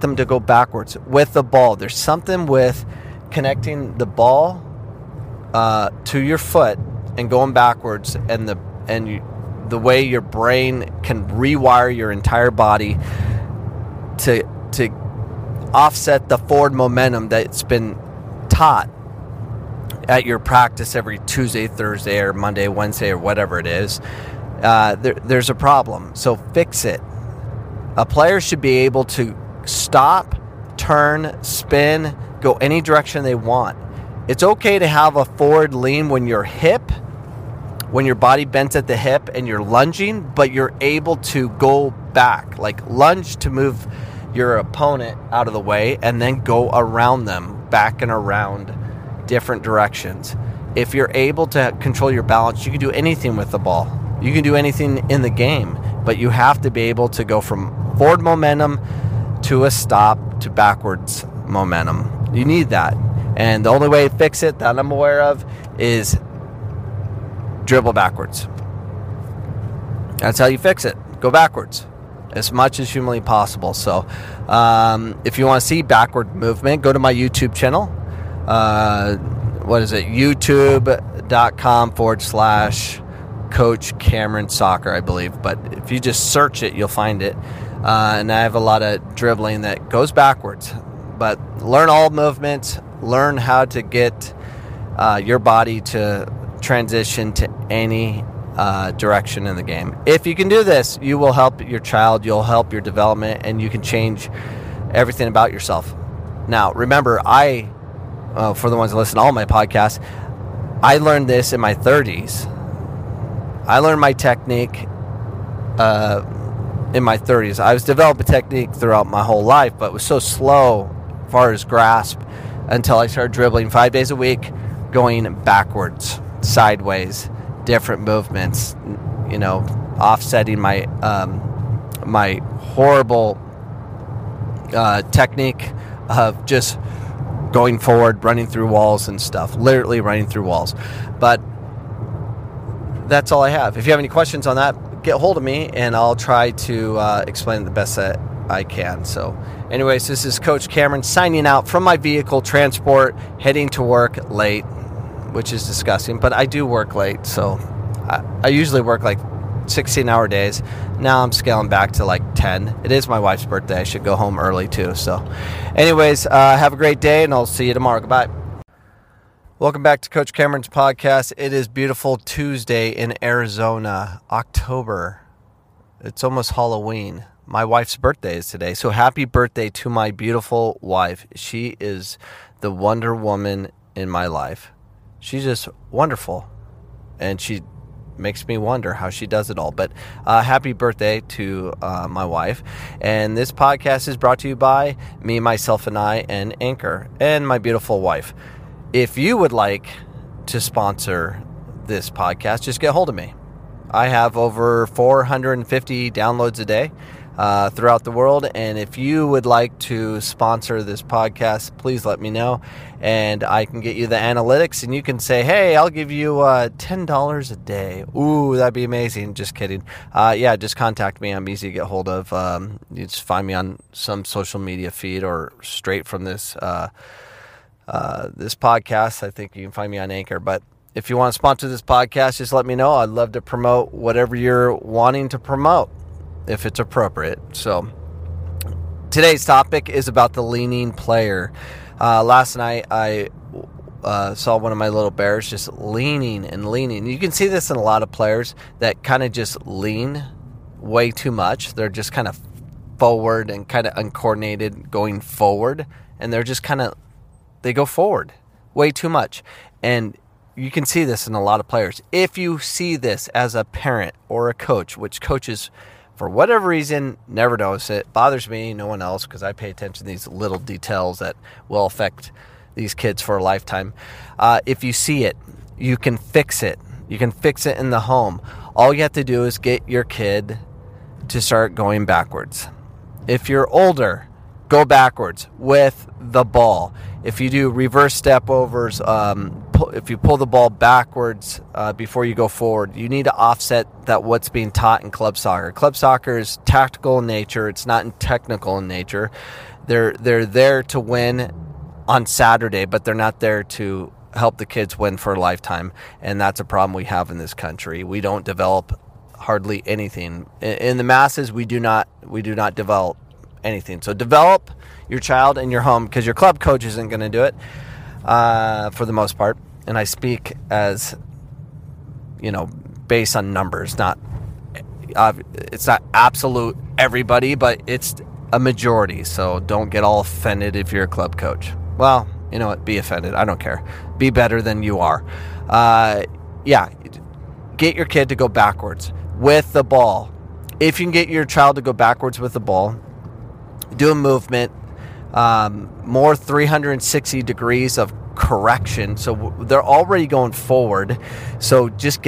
them to go backwards with the ball. There's something with connecting the ball uh, to your foot and going backwards, and the and you, the way your brain can rewire your entire body to to offset the forward momentum that's been taught at your practice every Tuesday, Thursday, or Monday, Wednesday, or whatever it is. Uh, there, there's a problem. So fix it. A player should be able to stop, turn, spin, go any direction they want. It's okay to have a forward lean when your hip, when your body bends at the hip and you're lunging, but you're able to go back, like lunge to move your opponent out of the way and then go around them, back and around different directions. If you're able to control your balance, you can do anything with the ball. You can do anything in the game, but you have to be able to go from forward momentum to a stop to backwards momentum. You need that. And the only way to fix it that I'm aware of is dribble backwards. That's how you fix it. Go backwards as much as humanly possible. So, um, if you want to see backward movement, go to my YouTube channel. Uh, what is it? YouTube.com forward slash Coach Cameron Soccer, I believe. But if you just search it, you'll find it. Uh, and I have a lot of dribbling that goes backwards. But learn all movements, learn how to get uh, your body to transition to any uh, direction in the game. If you can do this, you will help your child, you'll help your development, and you can change everything about yourself. Now, remember, I, uh, for the ones that listen to all my podcasts, I learned this in my 30s. I learned my technique uh, in my 30s. I was developing technique throughout my whole life, but was so slow as far as grasp until I started dribbling five days a week, going backwards, sideways, different movements. You know, offsetting my um, my horrible uh, technique of just going forward, running through walls and stuff. Literally running through walls, but that's all I have. If you have any questions on that, get hold of me and I'll try to uh, explain it the best that I can. So, anyways, this is Coach Cameron signing out from my vehicle transport, heading to work late, which is disgusting, but I do work late. So, I, I usually work like 16 hour days. Now I'm scaling back to like 10. It is my wife's birthday. I should go home early too. So, anyways, uh, have a great day and I'll see you tomorrow. Goodbye. Welcome back to Coach Cameron's podcast. It is beautiful Tuesday in Arizona, October. It's almost Halloween. My wife's birthday is today. So happy birthday to my beautiful wife. She is the Wonder Woman in my life. She's just wonderful. And she makes me wonder how she does it all. But uh, happy birthday to uh, my wife. And this podcast is brought to you by me, myself, and I, and Anchor, and my beautiful wife. If you would like to sponsor this podcast, just get hold of me. I have over 450 downloads a day uh, throughout the world. And if you would like to sponsor this podcast, please let me know. And I can get you the analytics and you can say, hey, I'll give you uh, $10 a day. Ooh, that'd be amazing. Just kidding. Uh, yeah, just contact me. I'm easy to get hold of. Um, you just find me on some social media feed or straight from this. Uh, this podcast. I think you can find me on Anchor. But if you want to sponsor this podcast, just let me know. I'd love to promote whatever you're wanting to promote if it's appropriate. So today's topic is about the leaning player. Uh, last night I uh, saw one of my little bears just leaning and leaning. You can see this in a lot of players that kind of just lean way too much. They're just kind of forward and kind of uncoordinated going forward, and they're just kind of they go forward way too much. And you can see this in a lot of players. If you see this as a parent or a coach, which coaches, for whatever reason, never notice it, bothers me, no one else, because I pay attention to these little details that will affect these kids for a lifetime. Uh, if you see it, you can fix it. You can fix it in the home. All you have to do is get your kid to start going backwards. If you're older, go backwards with the ball. If you do reverse step overs, um, if you pull the ball backwards uh, before you go forward, you need to offset that what's being taught in club soccer. Club soccer is tactical in nature; it's not in technical in nature. They're they're there to win on Saturday, but they're not there to help the kids win for a lifetime, and that's a problem we have in this country. We don't develop hardly anything in the masses. We do not we do not develop anything. So develop your child in your home because your club coach isn't going to do it uh, for the most part. And I speak as you know based on numbers, not uh, it's not absolute everybody, but it's a majority. So don't get all offended if you're a club coach. Well, you know what? Be offended. I don't care. Be better than you are. Uh, yeah, get your kid to go backwards with the ball. If you can get your child to go backwards with the ball, do a movement, um, more 360 degrees of correction. So they're already going forward. So just get